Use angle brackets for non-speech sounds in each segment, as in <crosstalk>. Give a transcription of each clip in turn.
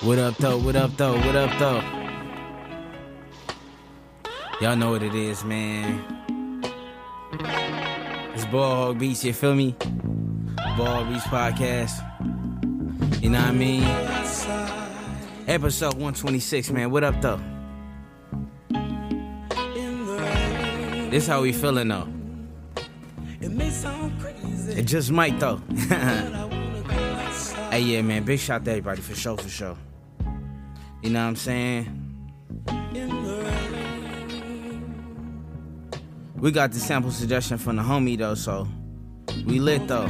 What up though? What up though? What up though? Y'all know what it is, man. It's Ball Hog Beats, you feel me? Ball Hog Beats podcast. You know what I mean? Episode 126, man. What up though? This how we feeling though. It just might though. <laughs> hey yeah, man. Big shout to everybody for sure, for sure. You know what I'm saying? We got the sample suggestion from the homie though, so we lit though.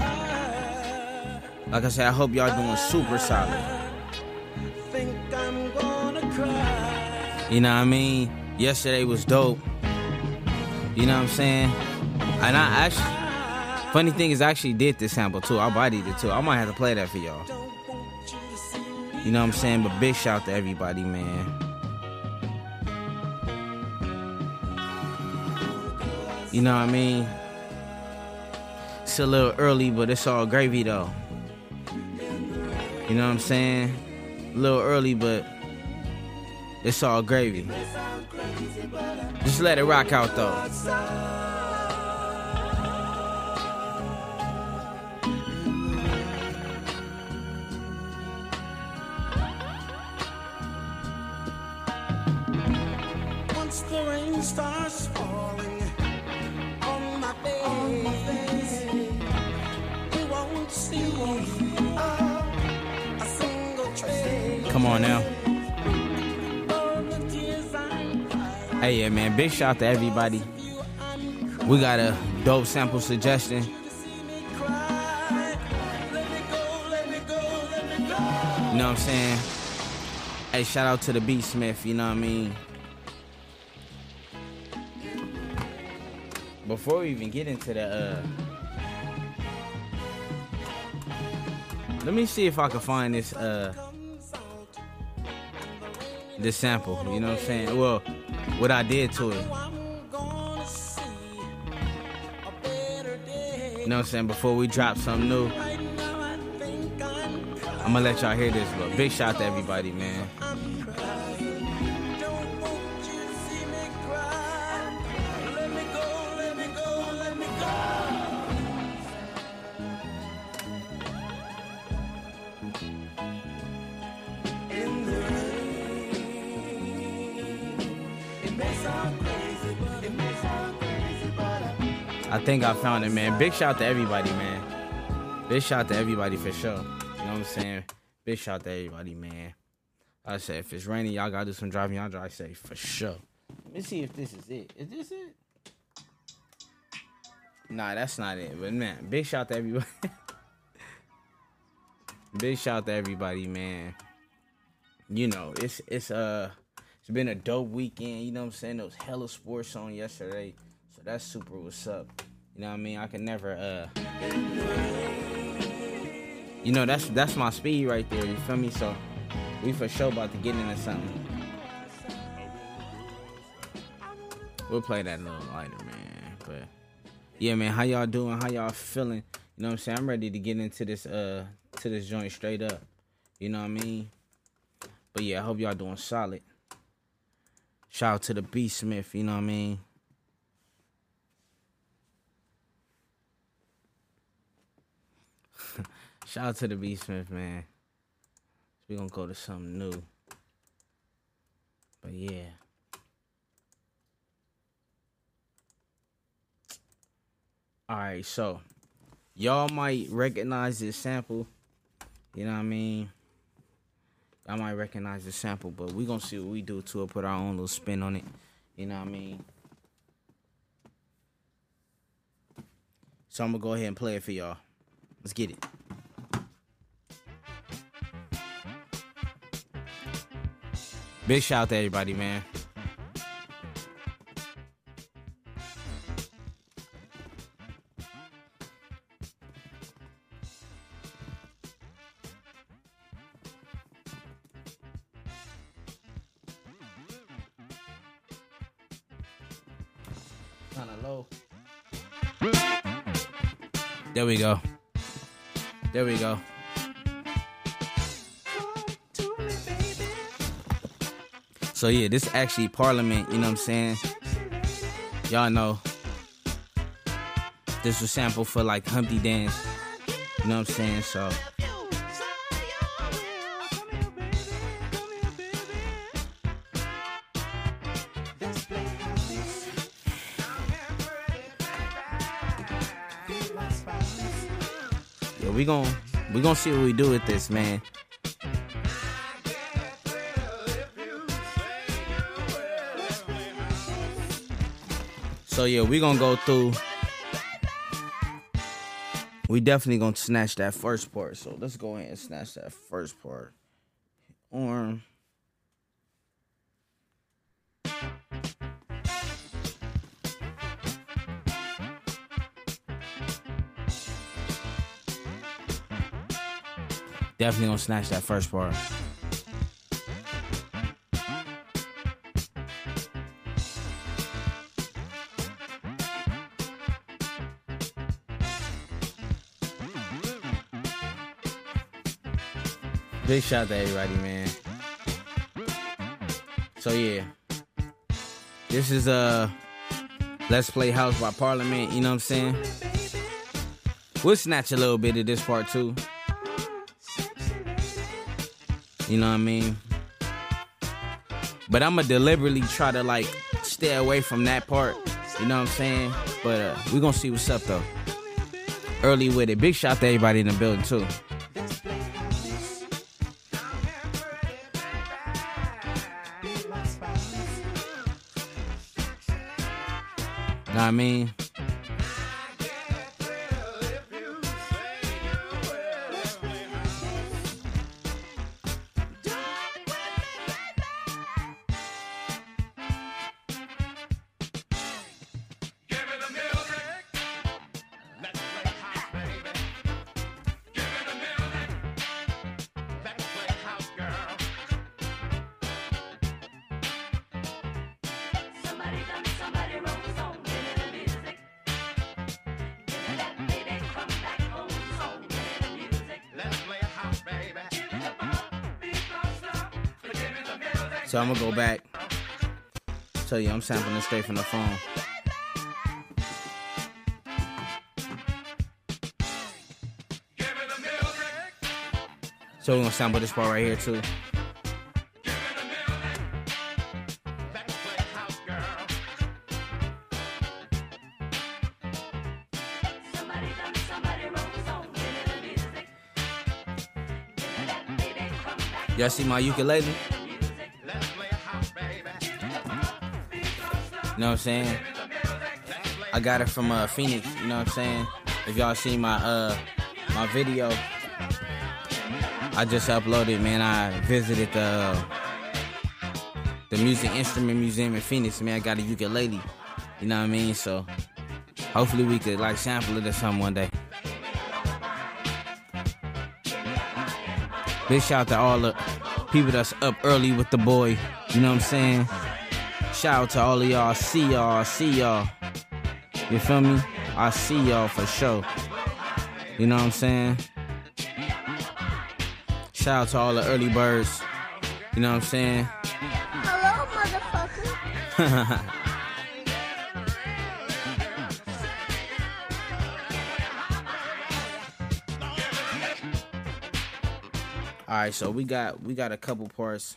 Like I said, I hope y'all doing super solid. You know what I mean? Yesterday was dope. You know what I'm saying? And I actually, funny thing is, I actually did this sample too. I bodied it too. I might have to play that for y'all. You know what I'm saying? But big shout to everybody, man. You know what I mean? It's a little early, but it's all gravy though. You know what I'm saying? A little early, but it's all gravy. Just let it rock out though. On now. Hey, yeah, man. Big shout out to everybody. We got a dope sample suggestion. You know what I'm saying? Hey, shout out to the Beat Smith, you know what I mean? Before we even get into the uh Let me see if I can find this uh this sample, you know what I'm saying? Well, what I did to it. You know what I'm saying? Before we drop something new, I'm. Gonna let y'all hear this, but big shout to everybody, man. Think I found it, man. Big shout to everybody, man. Big shout to everybody for sure. You know what I'm saying? Big shout to everybody, man. I said, if it's raining, y'all gotta do some driving. Y'all drive safe for sure. Let me see if this is it. Is this it? Nah, that's not it. But man, big shout to everybody. <laughs> big shout to everybody, man. You know, it's it's uh it's been a dope weekend. You know what I'm saying? Was hella sports on yesterday, so that's super. What's up? You know what I mean? I can never uh. You know that's that's my speed right there. You feel me? So we for sure about to get into something. We'll play that a little lighter, man. But yeah, man, how y'all doing? How y'all feeling? You know what I'm saying? I'm ready to get into this uh to this joint straight up. You know what I mean? But yeah, I hope y'all doing solid. Shout out to the B Smith, you know what I mean? Shout out to the B Smith, man. we gonna go to something new. But yeah. Alright, so y'all might recognize this sample. You know what I mean? I might recognize the sample, but we gonna see what we do to it, put our own little spin on it. You know what I mean? So I'm gonna go ahead and play it for y'all. Let's get it. Big shout out to everybody, man. Kind of low. There we go. There we go. So yeah, this actually Parliament. You know what I'm saying? Y'all know this was sample for like Humpty Dance. You know what I'm saying? So. Yeah, we gon' we gonna see what we do with this, man. So yeah, we gonna go through. We definitely gonna snatch that first part. So let's go ahead and snatch that first part. Or definitely gonna snatch that first part. Big shout out to everybody, man. So yeah, this is uh, Let's Play House by Parliament. You know what I'm saying? We'll snatch a little bit of this part too. You know what I mean? But I'ma deliberately try to like stay away from that part. You know what I'm saying? But uh, we gonna see what's up though. Early with it. Big shout out to everybody in the building too. I mean? I'm gonna go back. Tell you, I'm sampling straight from the phone. So we're gonna sample this part right here too. Give me the music. You know what I'm saying? I got it from uh, Phoenix. You know what I'm saying? If y'all seen my uh my video, I just uploaded. Man, I visited the the Music Instrument Museum in Phoenix. Man, I got a ukulele. You know what I mean? So hopefully we could like sample it or something one day. Big shout out to all the people that's up early with the boy. You know what I'm saying? Shout out to all of y'all. See y'all. See y'all. You feel me? I see y'all for sure. You know what I'm saying? Shout out to all the early birds. You know what I'm saying? Hello, motherfucker. <laughs> All right, so we got we got a couple parts.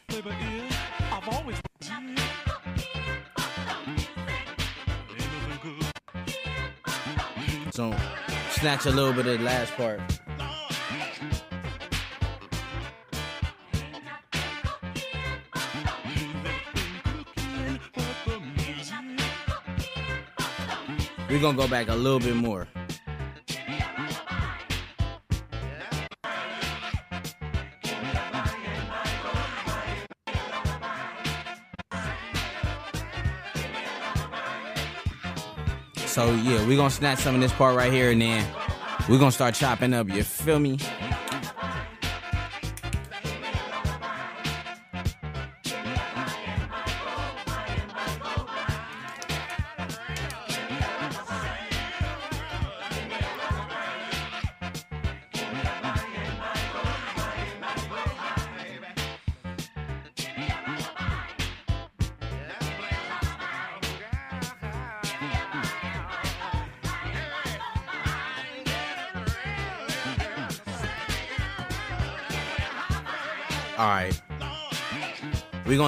Snatch a little bit of the last part. We're gonna go back a little bit more. So yeah, we're gonna snatch some of this part right here and then we're gonna start chopping up, you feel me?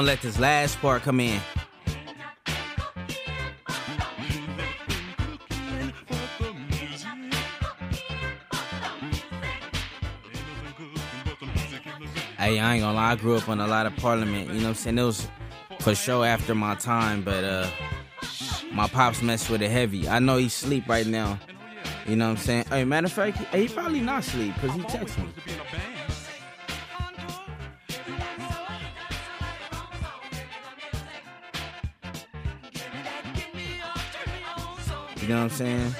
Gonna let this last part come in. Hey, I ain't gonna lie, I grew up on a lot of Parliament, you know what I'm saying? It was for sure after my time, but uh my pops messed with it heavy. I know he's asleep right now. You know what I'm saying? Hey, matter of fact, he, he probably not asleep because he texted me. You know what I'm saying?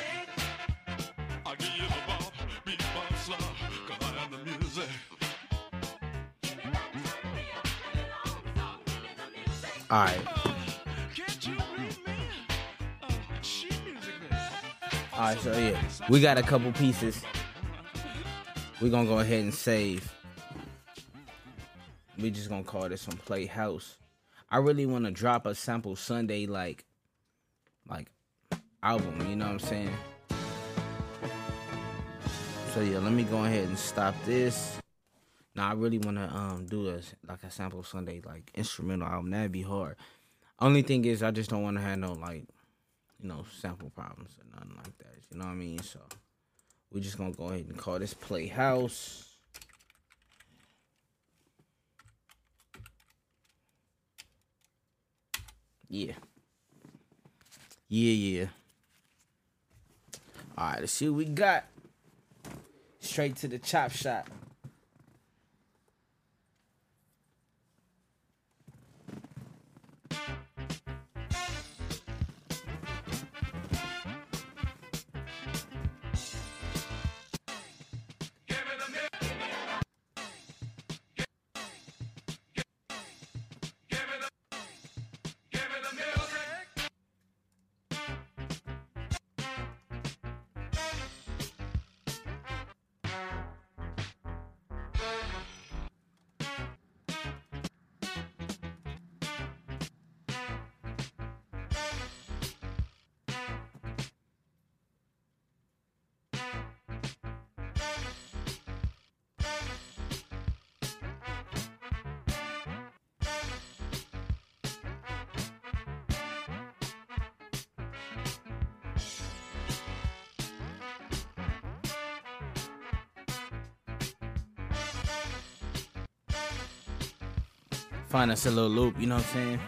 All right. All right, so yeah, we got a couple pieces. We're gonna go ahead and save. We just gonna call this one Playhouse. I really want to drop a sample Sunday like, like album. You know what I'm saying? So yeah, let me go ahead and stop this. Now I really want to um do a like a sample Sunday like instrumental album. That'd be hard. Only thing is I just don't want to have no like you know sample problems or nothing like that. You know what I mean? So we're just gonna go ahead and call this Playhouse. Yeah. Yeah, yeah. All right, let's see what we got. Straight to the chop shop. Find us a little loop, you know what I'm saying?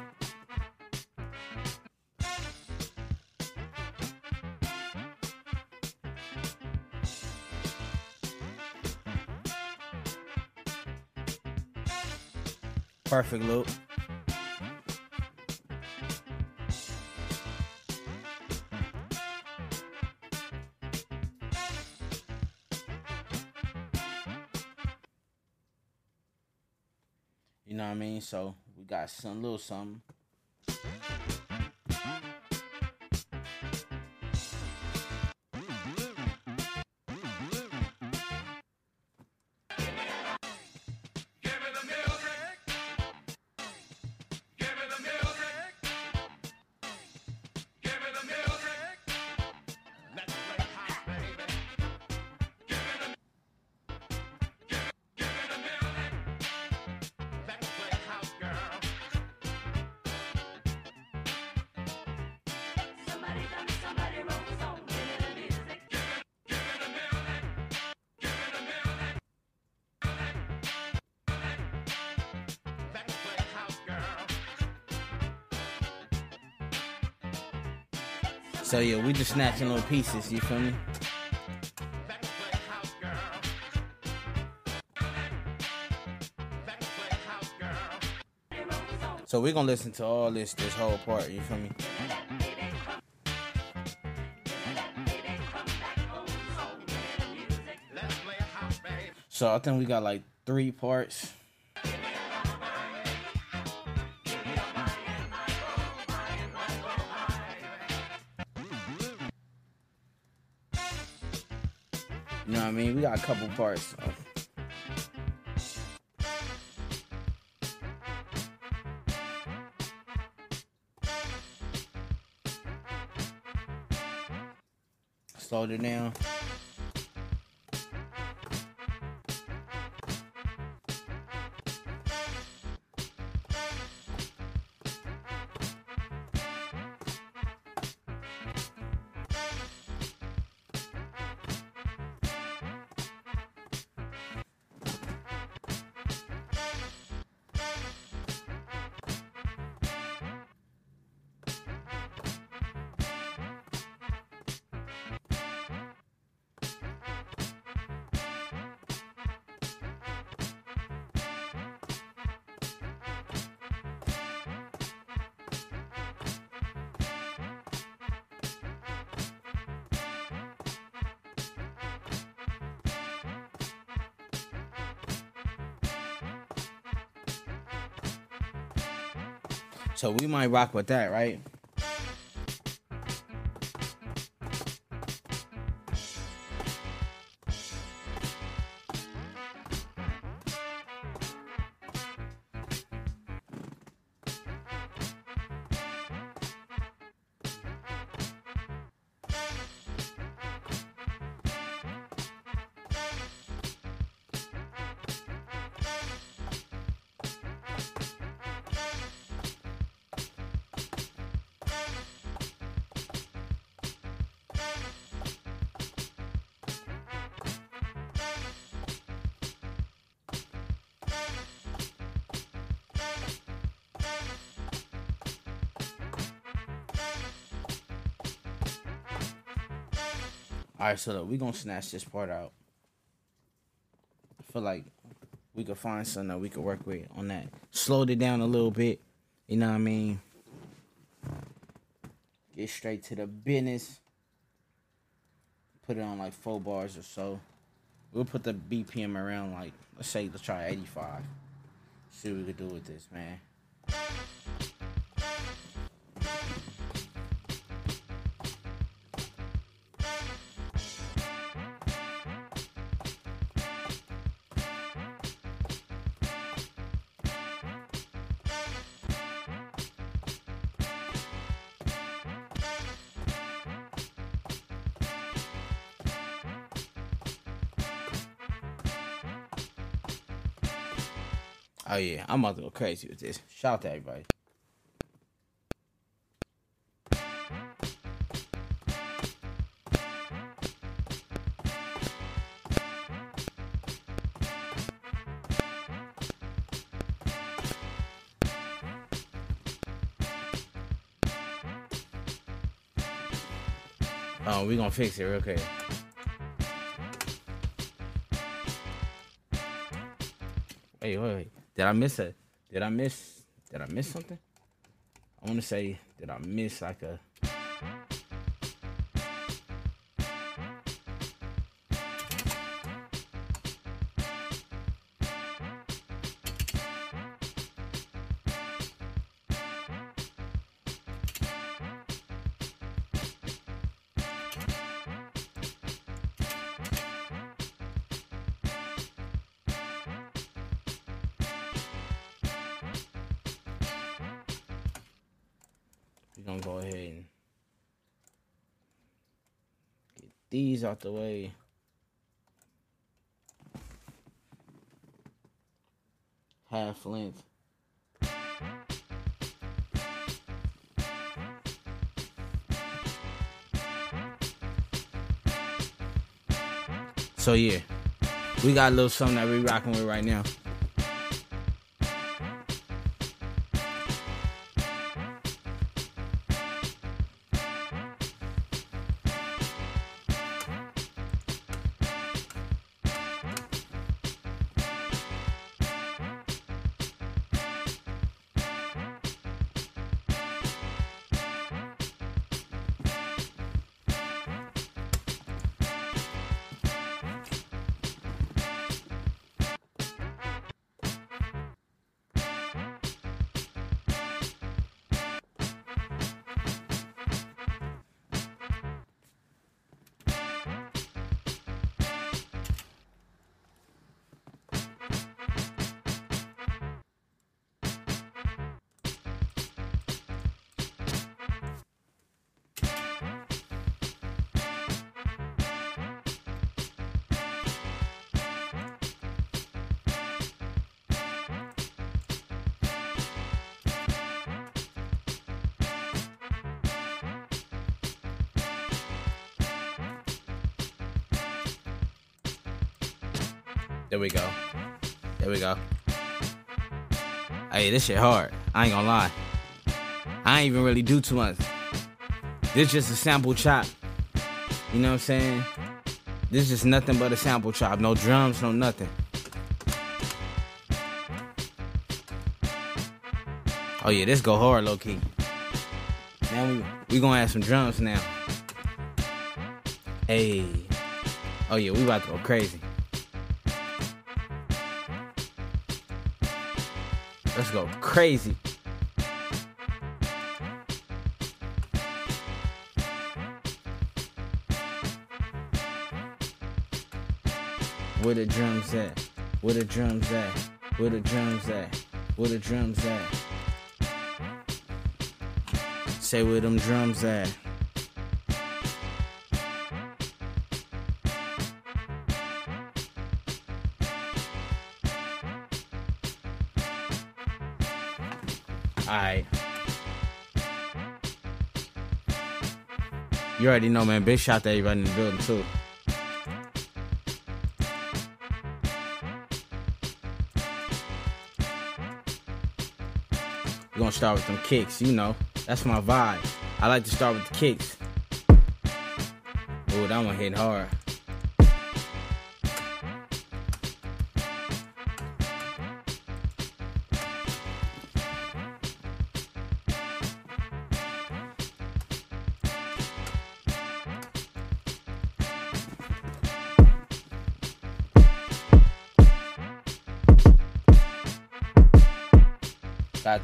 Perfect loop. So we got some little something. So yeah, we just snatching little pieces, you feel me? So we're gonna listen to all this this whole part, you feel me? So I think we got like three parts. A couple parts. So. Slowed down. So we might rock with that, right? So look, we gonna snatch this part out. I feel like we could find something that we could work with on that. Slowed it down a little bit. You know what I mean? Get straight to the business. Put it on like four bars or so. We'll put the BPM around like let's say let's try 85. See what we could do with this, man. Oh yeah, I'm about to go crazy with this. Shout out to everybody. Oh, we gonna fix it real quick. Wait, wait, wait. Did I miss a? Did I miss? Did I miss something? I want to say, did I miss like a? Out the way. Half length. So yeah, we got a little something that we rocking with right now. There we go. There we go. Hey, this shit hard. I ain't gonna lie. I ain't even really do too much. This just a sample chop. You know what I'm saying? This just nothing but a sample chop. No drums, no nothing. Oh yeah, this go hard low key. Now we we gonna add some drums now. Hey. Oh yeah, we about to go crazy. go crazy. Where the drums at? Where the drums at? Where the drums at? Where the drums at? Say where them drums at? You already know, man. Big shout to everybody in the building, too. We're gonna start with them kicks, you know. That's my vibe. I like to start with the kicks. Oh, that one hit hard.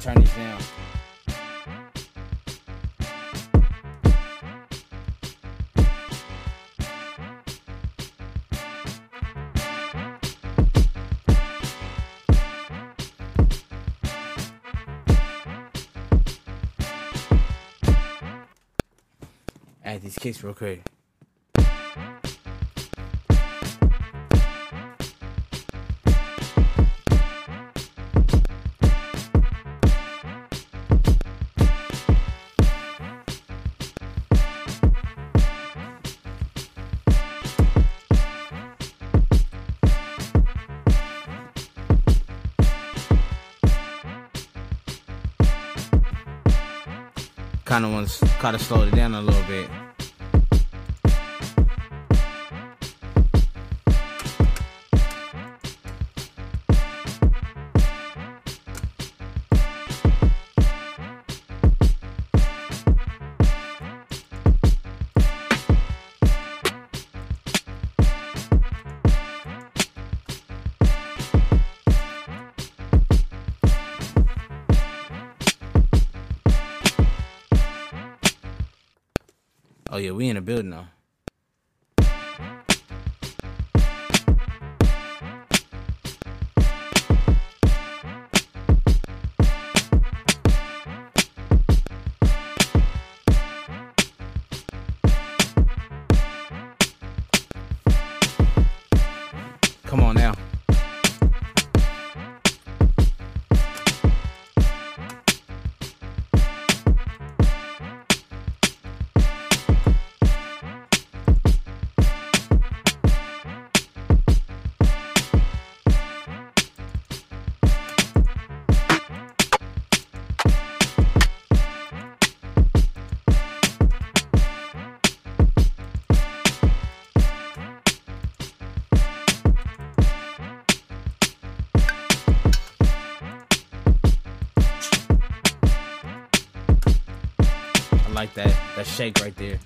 These down. Add these kicks real quick. Kind of wants, kind of slowed it down a little bit. Come on now. Shake right there.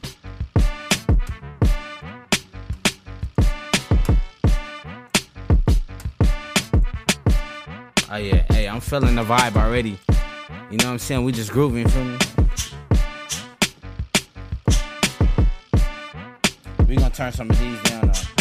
Oh yeah, hey, I'm feeling the vibe already. You know what I'm saying? We just grooving, feel me? We gonna turn some of these down though.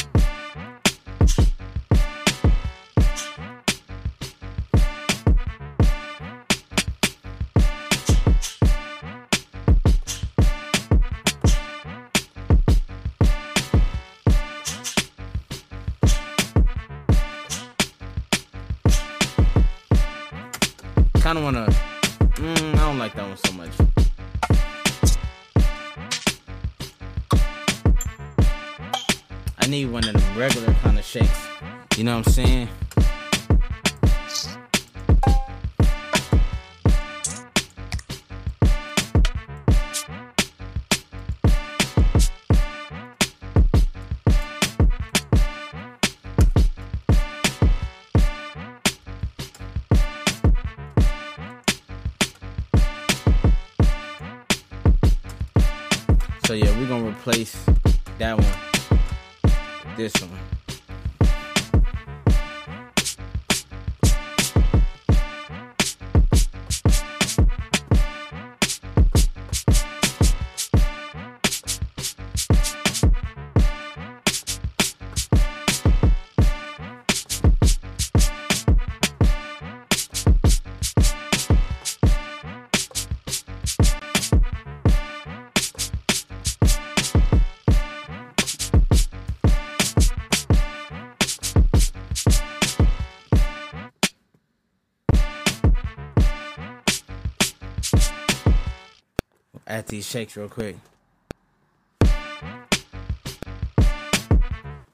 These shakes real quick.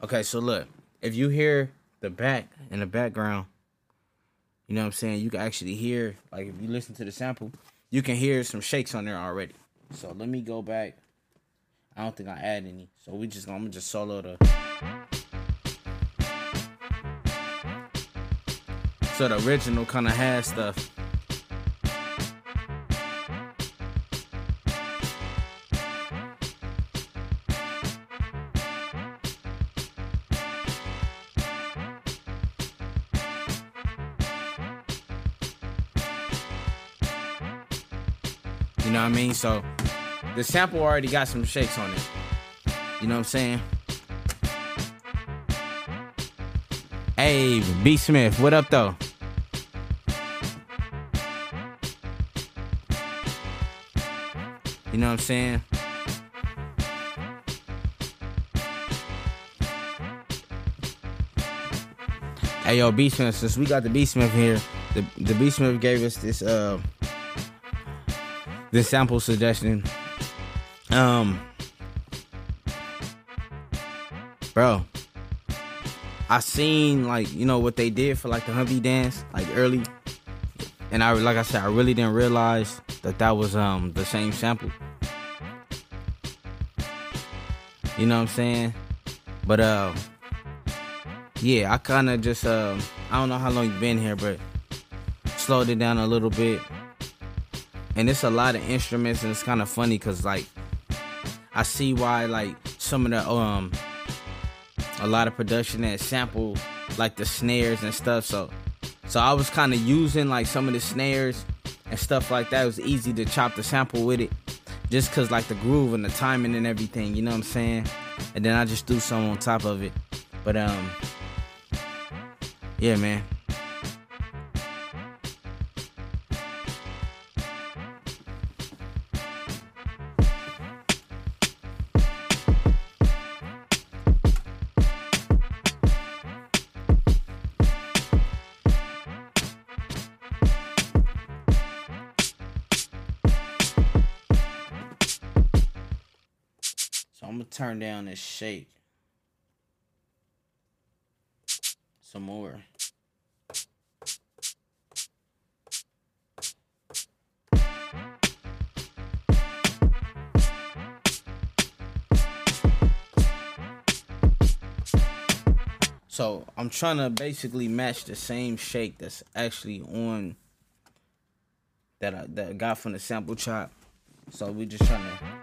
Okay, so look, if you hear the back in the background, you know what I'm saying? You can actually hear, like, if you listen to the sample, you can hear some shakes on there already. So let me go back. I don't think I add any. So we just gonna just solo the. So the original kind of has stuff. Know what I mean? So the sample already got some shakes on it. You know what I'm saying? Hey, B Smith, what up though? You know what I'm saying? Hey yo, B Smith, since we got the B Smith here, the the B Smith gave us this uh this sample suggestion. Um Bro, I seen like, you know, what they did for like the Humpty Dance, like early. And I like I said, I really didn't realize that that was um the same sample. You know what I'm saying? But uh yeah, I kind of just uh, I don't know how long you've been here, but slowed it down a little bit. And it's a lot of instruments, and it's kind of funny because like I see why like some of the um a lot of production that sample like the snares and stuff. So so I was kind of using like some of the snares and stuff like that. It was easy to chop the sample with it, just cause like the groove and the timing and everything. You know what I'm saying? And then I just threw some on top of it. But um. Yeah, man. Turn down this shake some more. So I'm trying to basically match the same shake that's actually on that I that I got from the sample chop. So we're just trying to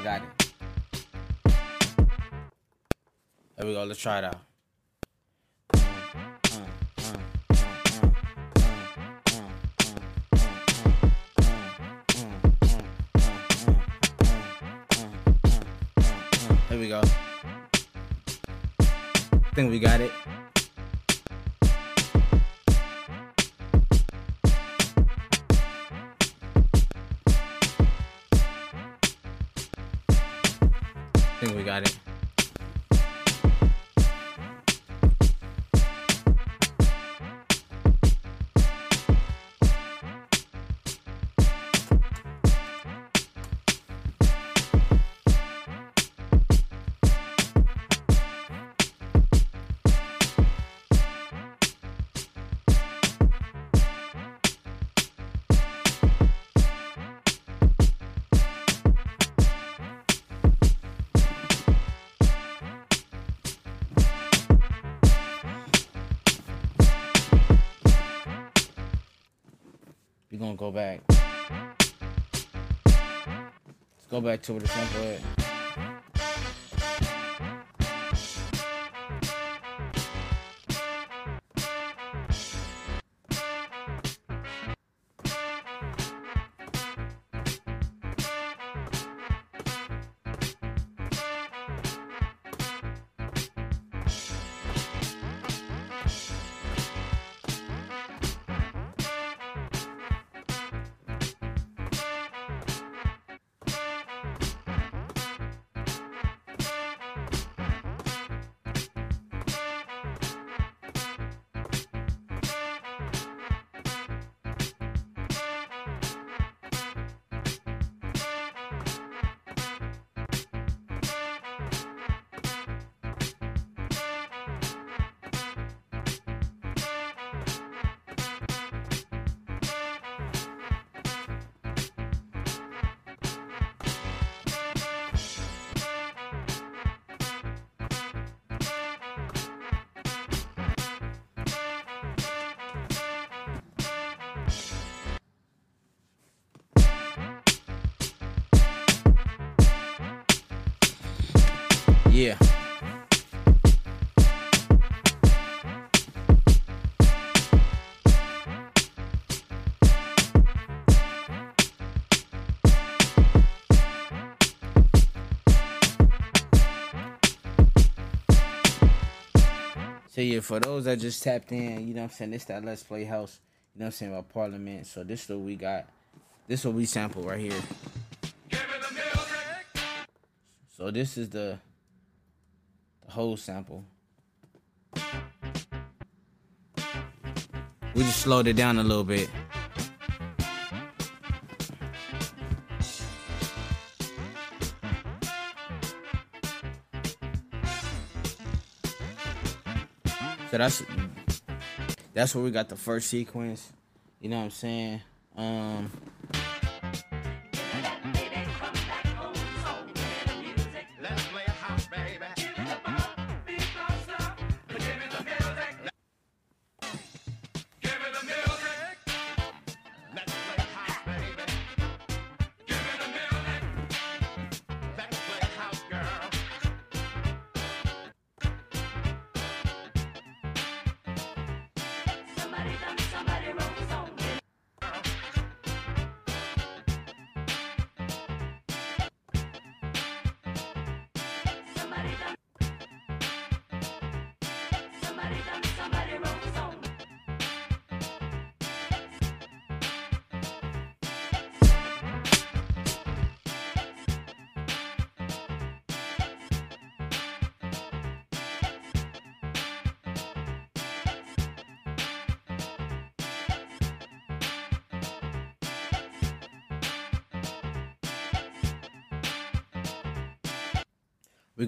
I got it. There we go. Let's try it out. There we go. Think we got it. Go back to where the sample at. So yeah, for those that just tapped in, you know what I'm saying, this that Let's Play House, you know what I'm saying, about Parliament. So this is what we got. This is what we sample right here. So this is the the whole sample. We just slowed it down a little bit. So that's that's where we got the first sequence. You know what I'm saying? Um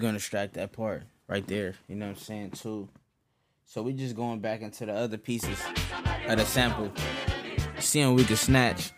gonna extract that part right there. You know what I'm saying too. So we just going back into the other pieces of the sample, seeing we can snatch.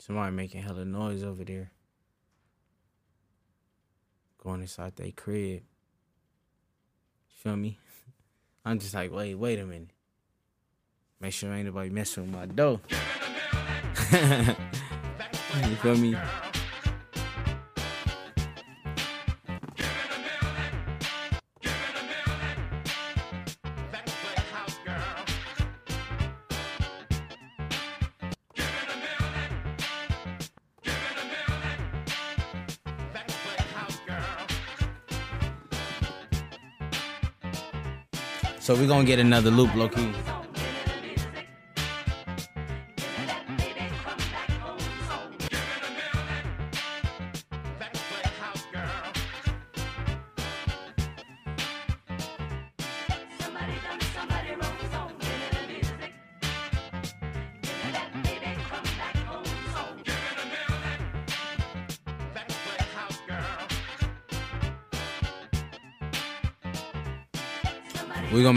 Somebody making hella noise over there. Going inside their crib. Feel me? <laughs> I'm just like, wait, wait a minute. Make sure ain't nobody messing with my dough. <laughs> you feel me? So we're gonna get another loop, low key.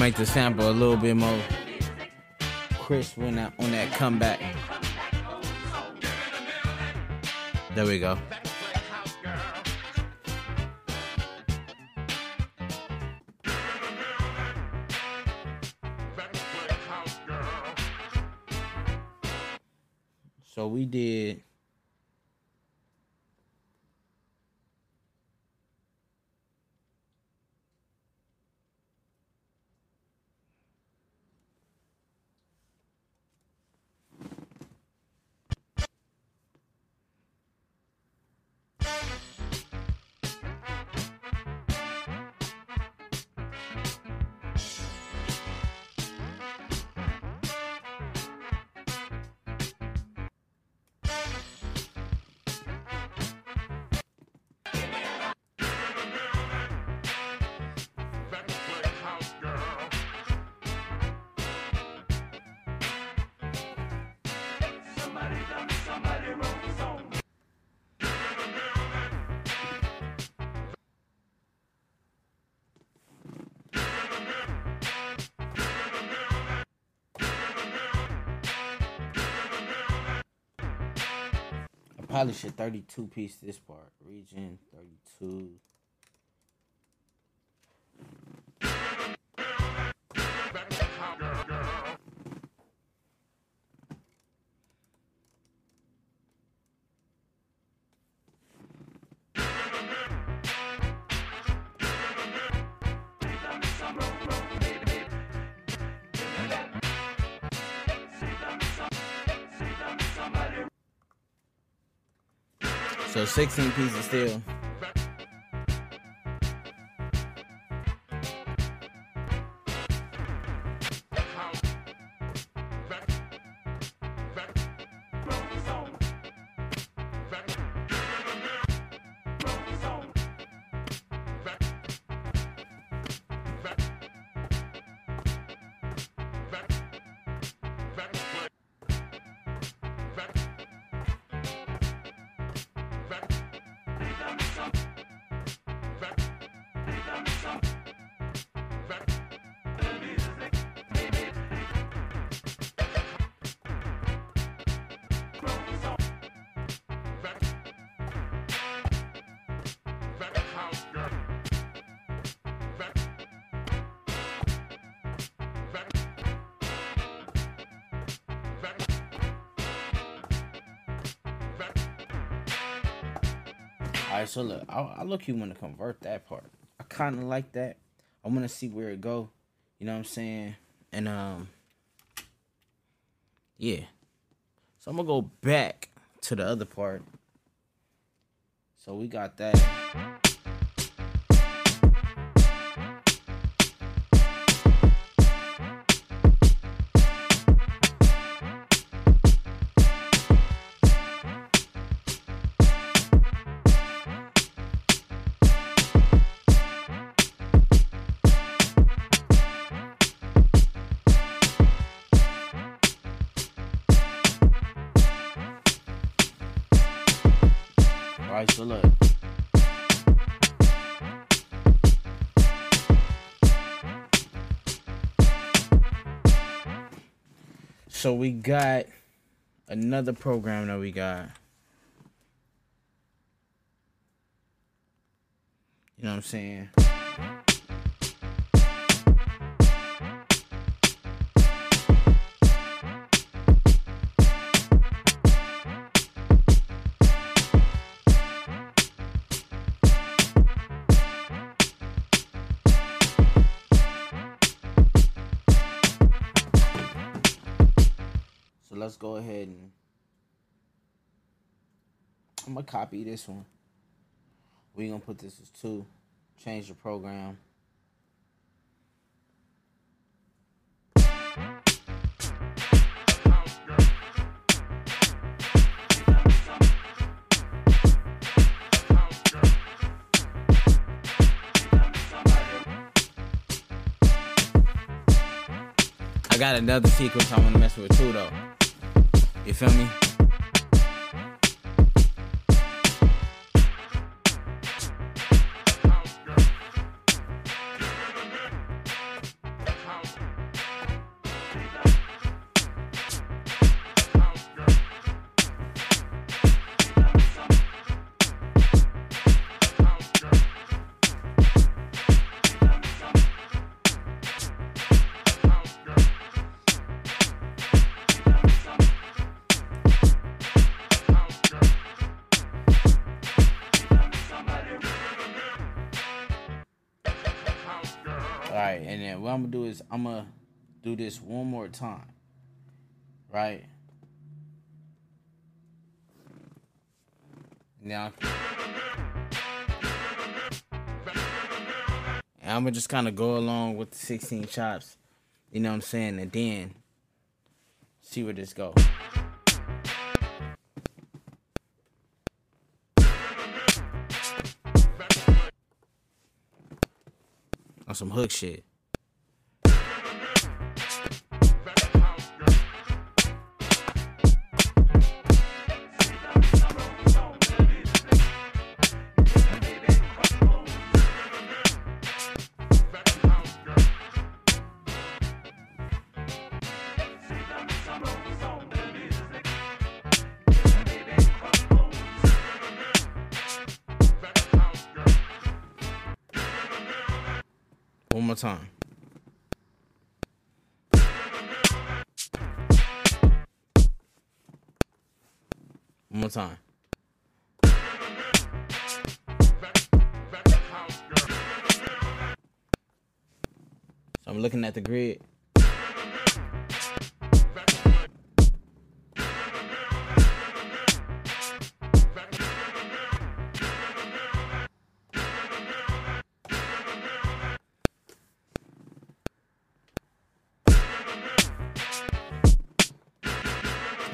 Make the sample a little bit more crisp when that on that comeback. There we go. Probably should 32 piece this part. Region 32. So 16 pieces still. All right, so look, I, I look you want to convert that part. I kind of like that. I want to see where it go. You know what I'm saying? And um, yeah. So I'm gonna go back to the other part. So we got that. So we got another program that we got. You know what I'm saying? I'm gonna copy this one. we gonna put this as two. Change the program. I got another sequence I wanna mess with too though. You feel me? I'm gonna do this one more time, right? Now, I'm gonna just kind of go along with the 16 chops, you know what I'm saying, and then see where this goes. On some hook shit. Time. So I'm looking at the grid.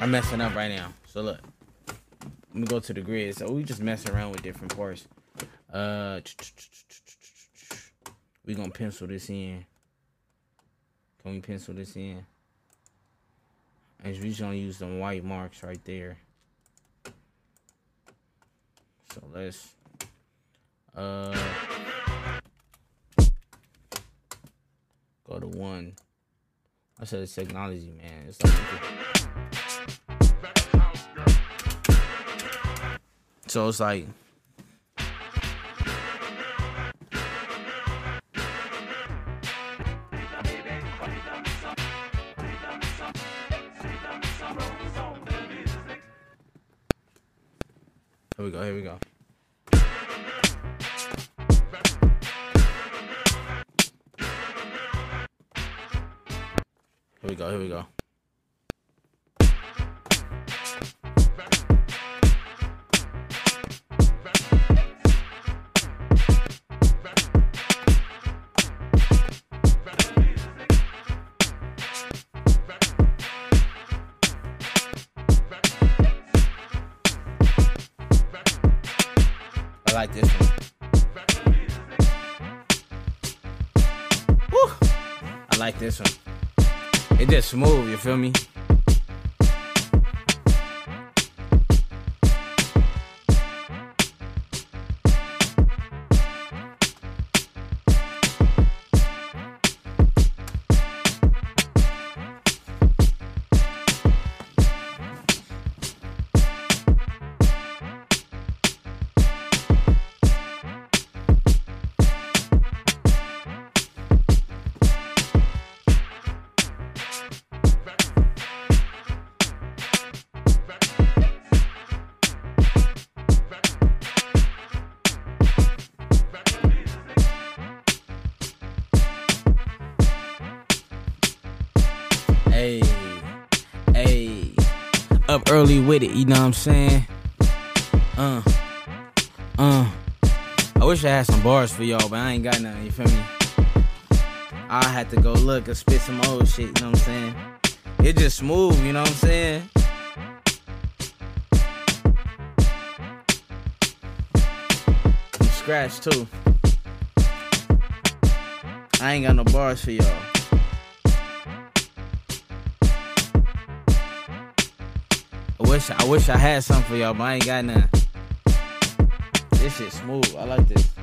I'm messing up right now. So look, let me go to the grid. So we just messing around with different parts. Uh, we gonna pencil this in. Can we pencil this in? And we just gonna use them white marks right there. So let's uh go to one. I said it's technology, man. It's like so it's like Here we go, here we go. Here we go, here we go. Feel me? Early with it, you know what I'm saying? Uh, uh. I wish I had some bars for y'all, but I ain't got none, you feel me? I had to go look and spit some old shit, you know what I'm saying? It just smooth, you know what I'm saying? Some scratch too. I ain't got no bars for y'all. Wish I wish I had something for y'all, but I ain't got none. This shit smooth. I like this.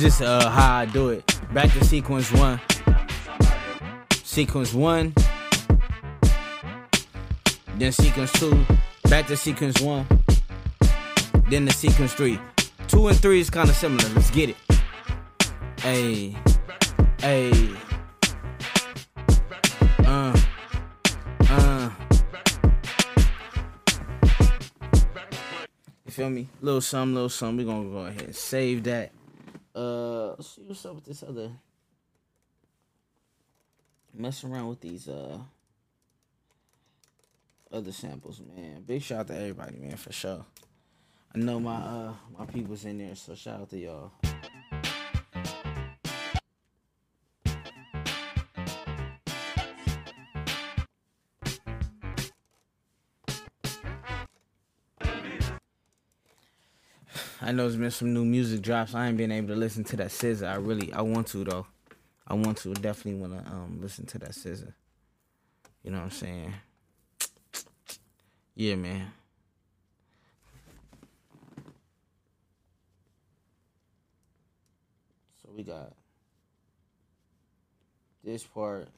Is uh how I do it. Back to sequence one. Sequence one. Then sequence two. Back to sequence one. Then the sequence three. Two and three is kind of similar. Let's get it. Hey. Hey. Uh. Uh. You feel me? Little something, little something. We're gonna go ahead and save that. Uh let's see what's up with this other messing around with these uh other samples, man. Big shout out to everybody, man, for sure. I know my uh my people's in there, so shout out to y'all. I know there's been some new music drops. I ain't been able to listen to that SZA. I really, I want to though. I want to definitely want to um listen to that SZA. You know what I'm saying? Yeah, man. So we got this part.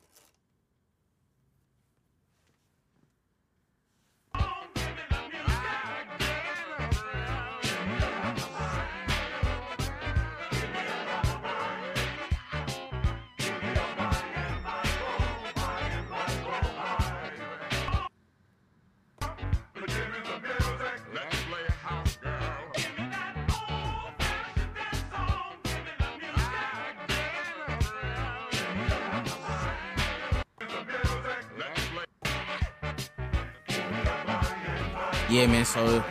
Yeah, man. So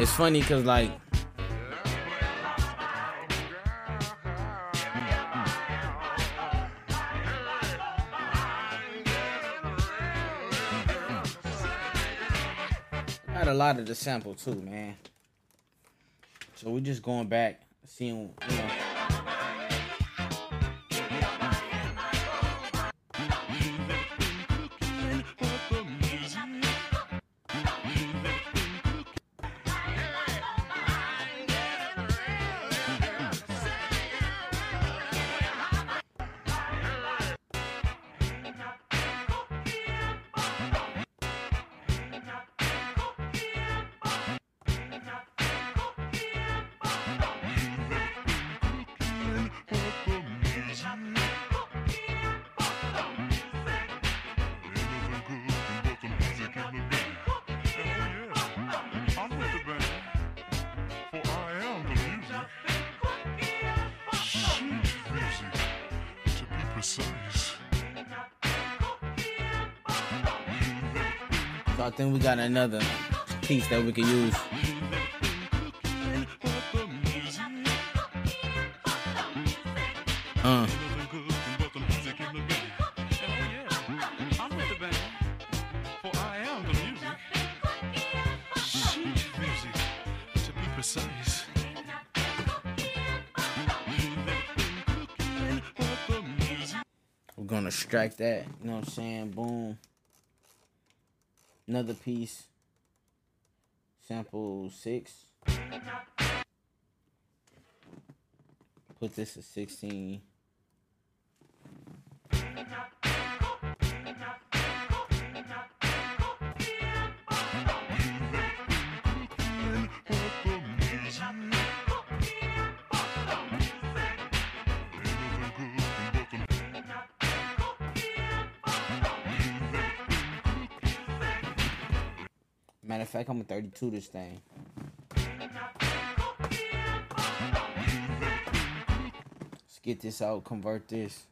it's funny because like had a lot of the sample too, man. So we're just going back, seeing you know. So I think we got another piece that we can use. Uh, we're gonna strike that. You know what I'm saying? Boom. Another piece. Sample six. Put this at 16. Matter of fact, I'm a 32 this thing. Let's get this out, convert this.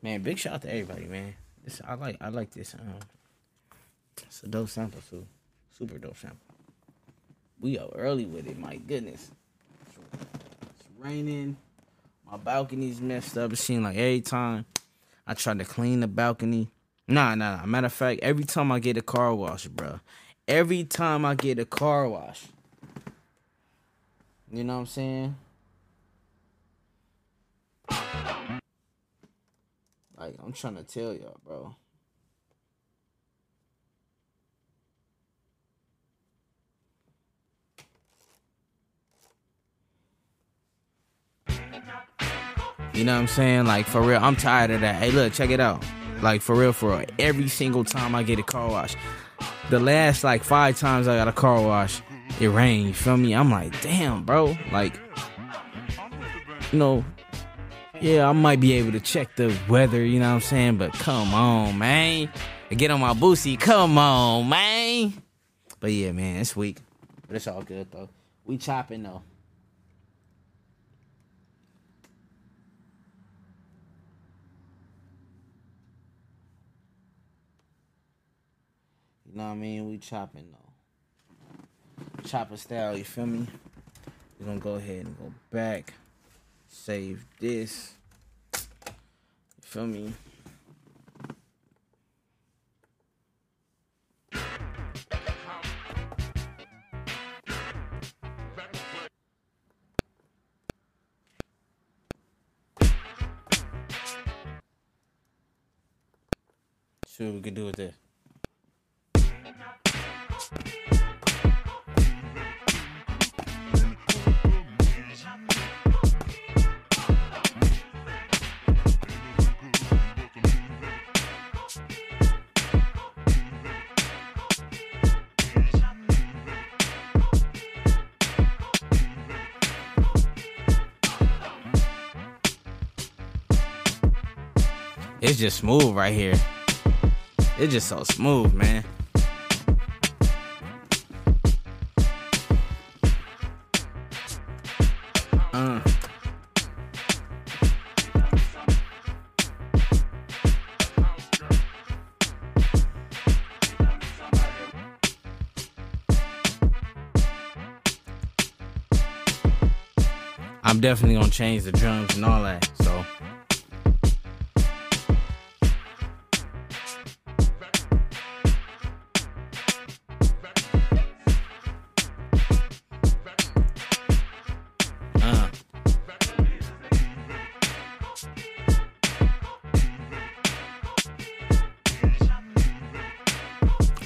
Man, big shout out to everybody, man. This I like I like this. Um it's a dope sample too. Super dope sample. We up early with it, my goodness. It's raining. My balcony's messed up. It seems like every time I try to clean the balcony. Nah, nah, nah. Matter of fact, every time I get a car wash, bro. Every time I get a car wash. You know what I'm saying? Like, I'm trying to tell y'all, bro. You know what I'm saying? Like for real, I'm tired of that. Hey, look, check it out. Like for real, for real. Every single time I get a car wash, the last like five times I got a car wash, it rained. You feel me? I'm like, damn, bro. Like, you know, yeah, I might be able to check the weather. You know what I'm saying? But come on, man. Get on my boosie. Come on, man. But yeah, man, it's weak. But it's all good though. We chopping though. You know what I mean? We chopping though. chopper style. You feel me? We're gonna go ahead and go back, save this. You feel me? See what we can do with this. It's just smooth right here. It's just so smooth, man. I'm definitely gonna change the drums and all that. So uh.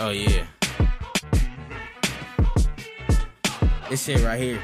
Oh yeah. This shit right here.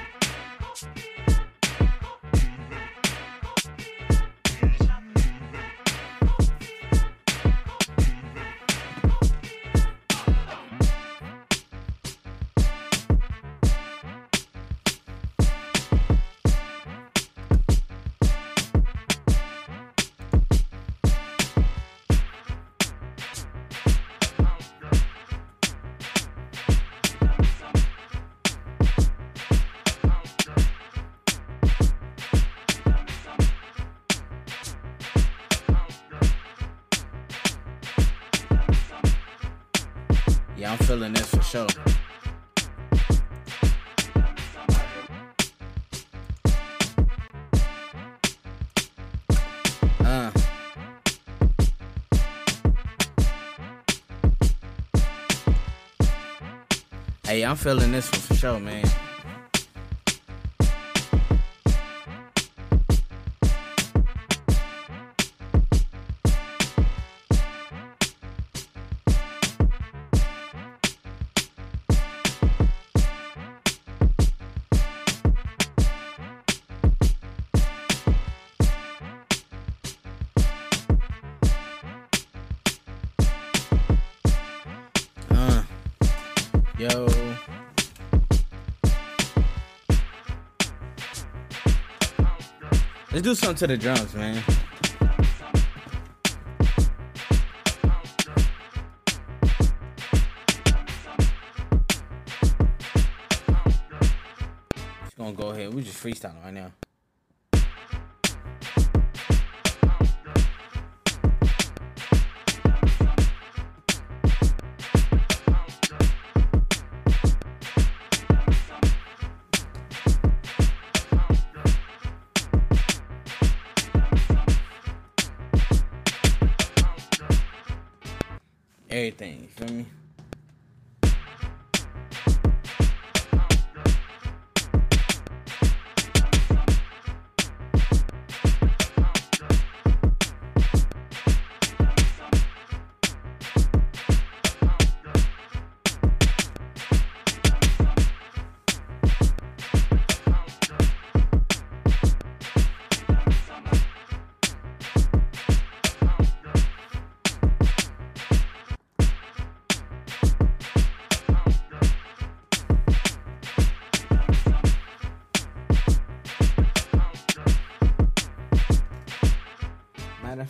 I'm feeling this one for sure, man. Let's do something to the drums, man. Just gonna go ahead. We just freestyling right now.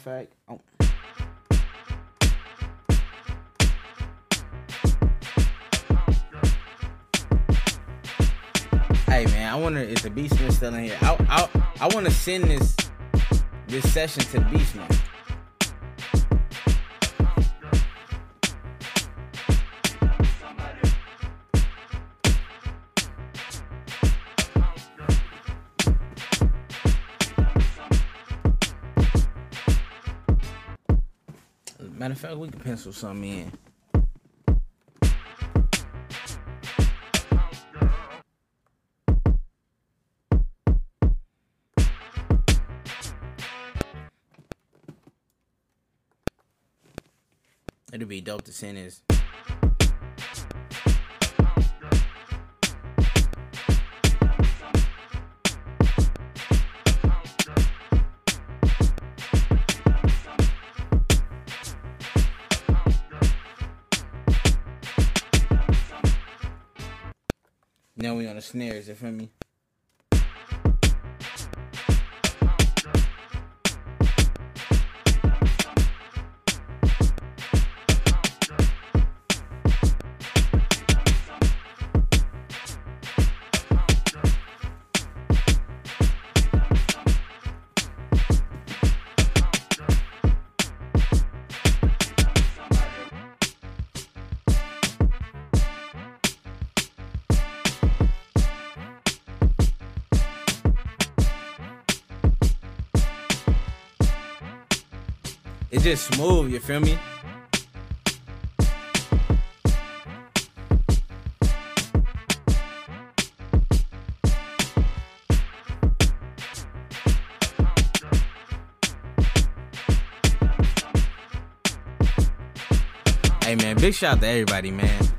Of fact, oh. Hey man, I wonder if the Beastman still in here. I I I want to send this this session to the Beastman. Matter of fact, we can pencil some in. It'd be dope to send his. Now we on the snares, you feel me? It's just smooth, you feel me? Hey man, big shout out to everybody, man.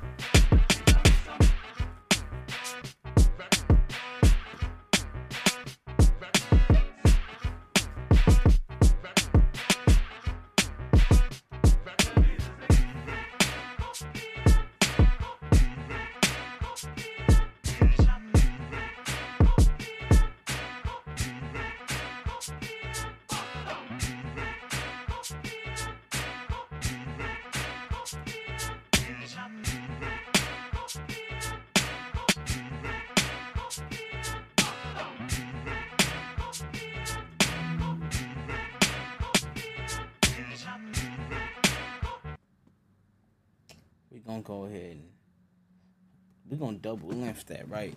That right?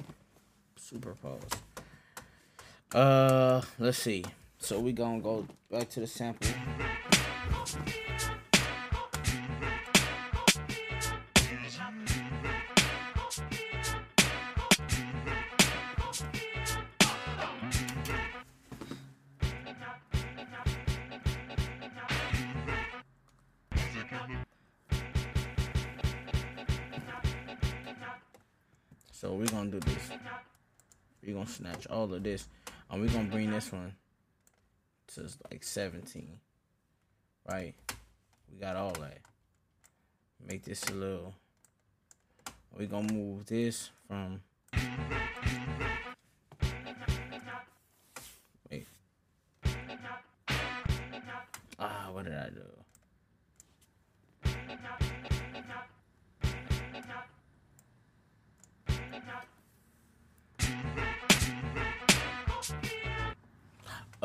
Superpose uh let's see. So we gonna go back to the sample So we're gonna do this. We're gonna snatch all of this. And we're gonna bring this one to like 17. Right? We got all that. Make this a little. We're gonna move this from.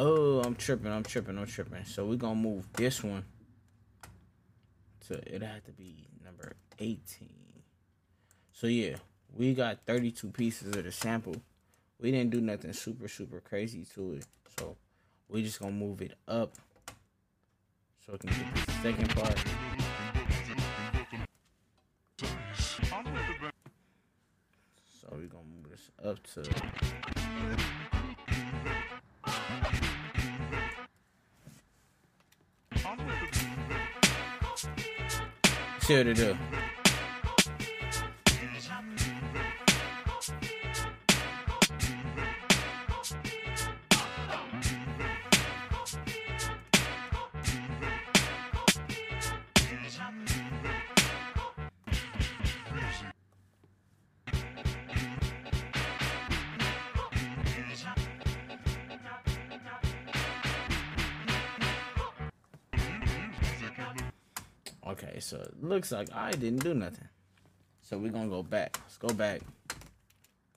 Oh, I'm tripping. I'm tripping. I'm tripping. So we're gonna move this one So it had to be number 18. So yeah, we got 32 pieces of the sample. We didn't do nothing super super crazy to it. So we just gonna move it up so it can get the second part. So we're gonna move this up to what to do. Looks like I didn't do nothing. So we're gonna go back. Let's go back.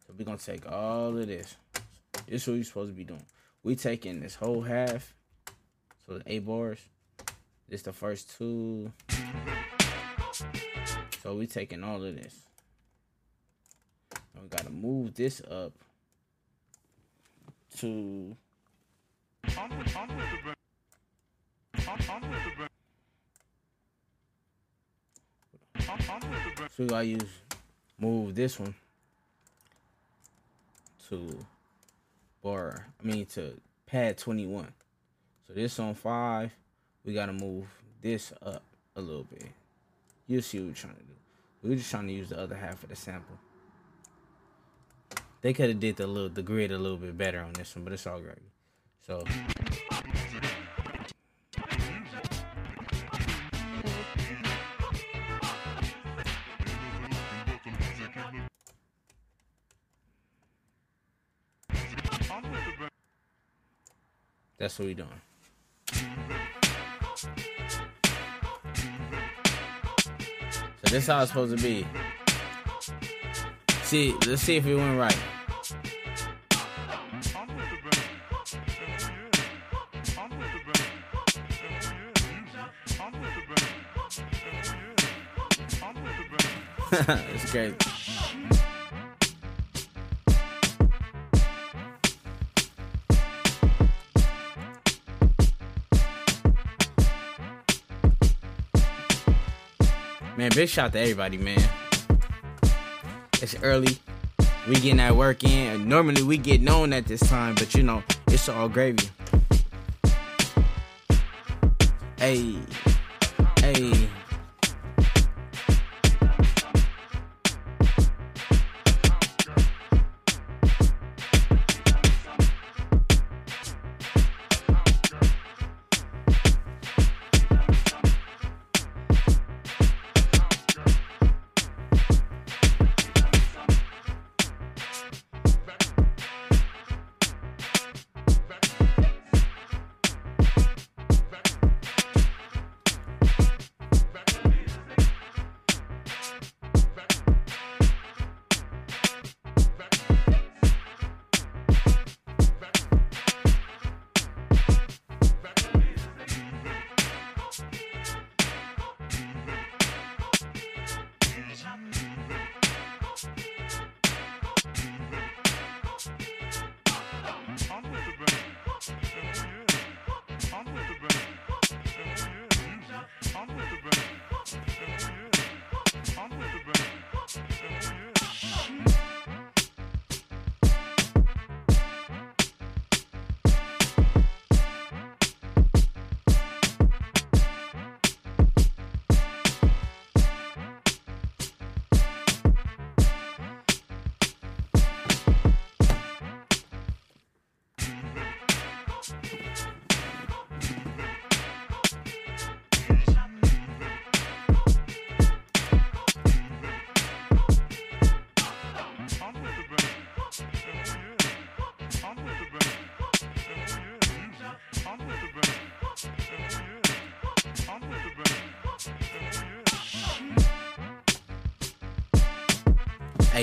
So we're gonna take all of this. This is what you're supposed to be doing. We taking this whole half. So the eight bars. This the first two. So we taking all of this. And we gotta move this up to So we gotta use move this one to bar. I mean to pad twenty one. So this on five, we gotta move this up a little bit. You'll see what we're trying to do. We are just trying to use the other half of the sample. They could have did the little the grid a little bit better on this one, but it's all great. So that's what we doing. So this how it's supposed to be. See, let's see if it went right. <laughs> it's great. Man, big shout to everybody, man. It's early. We getting that work in. Normally we get known at this time, but you know, it's all gravy. Hey. Hey.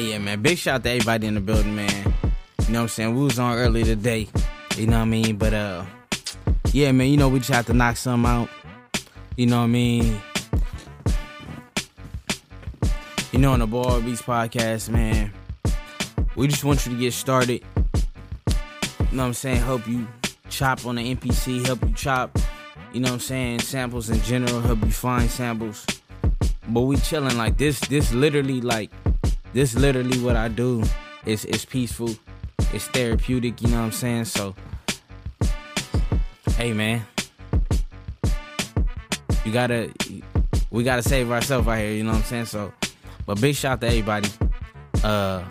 Yeah, man. Big shout out to everybody in the building, man. You know what I'm saying? We was on early today. You know what I mean? But, uh, yeah, man, you know, we just have to knock some out. You know what I mean? You know, on the Ball Beats podcast, man, we just want you to get started. You know what I'm saying? Help you chop on the MPC, help you chop, you know what I'm saying? Samples in general, help you find samples. But we chilling like this, this literally like this literally what I do. It's it's peaceful. It's therapeutic, you know what I'm saying? So hey man. You gotta we gotta save ourselves out here, you know what I'm saying? So but big shout out to everybody. Uh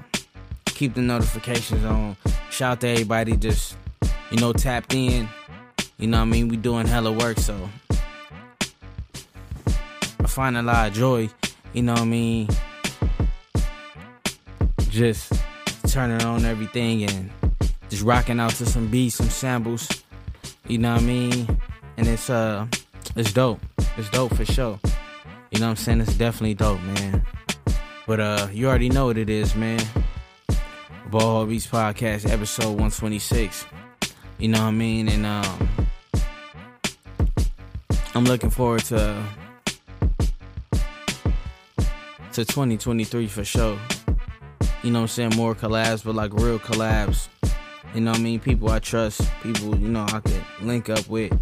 keep the notifications on. Shout out to everybody just, you know, tapped in. You know what I mean? We doing hella work, so I find a lot of joy, you know what I mean? Just turning on everything and just rocking out to some beats, some samples. You know what I mean? And it's uh it's dope. It's dope for sure. You know what I'm saying? It's definitely dope, man. But uh you already know what it is, man. Ball Beats Podcast, episode 126. You know what I mean? And um I'm looking forward to to 2023 for sure. You know what I'm saying? More collabs, but like real collabs. You know what I mean? People I trust, people, you know, I could link up with.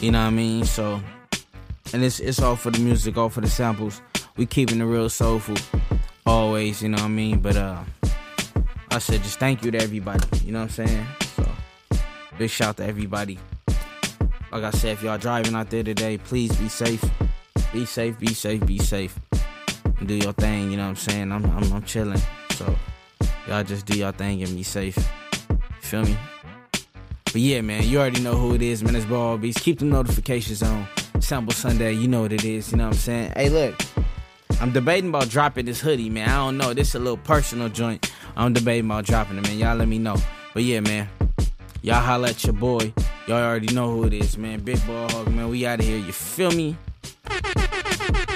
You know what I mean? So and it's it's all for the music, all for the samples, we keeping it real soulful, always. You know what I mean? But uh, I said just thank you to everybody. You know what I'm saying? So big shout to everybody. Like I said, if y'all driving out there today, please be safe. Be safe. Be safe. Be safe. Do your thing. You know what I'm saying? I'm I'm, I'm chilling. So y'all just do your thing and be safe. Feel me? But yeah, man, you already know who it is, man. It's Ball Beats. Keep the notifications on. Sample Sunday, you know what it is. You know what I'm saying? Hey, look, I'm debating about dropping this hoodie, man. I don't know. This is a little personal joint. I'm debating about dropping it, man. Y'all let me know. But yeah, man, y'all holla at your boy. Y'all already know who it is, man. Big Ball Hog, man. We out of here. You feel me?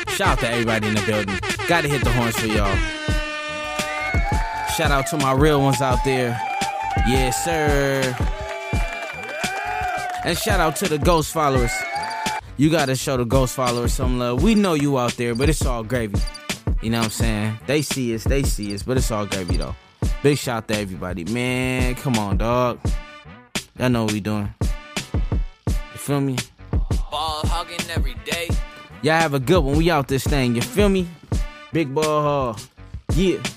Shout out to everybody in the building. Gotta hit the horns for y'all. Shout out to my real ones out there. Yes, sir. And shout out to the ghost followers. You gotta show the ghost followers some love. We know you out there, but it's all gravy. You know what I'm saying? They see us, they see us, but it's all gravy though. Big shout out to everybody. Man, come on, dog. Y'all know what we doing. You feel me? Ball hogging every day. Y'all have a good one. We out this thing. You feel me? Big ball hall. Yeah.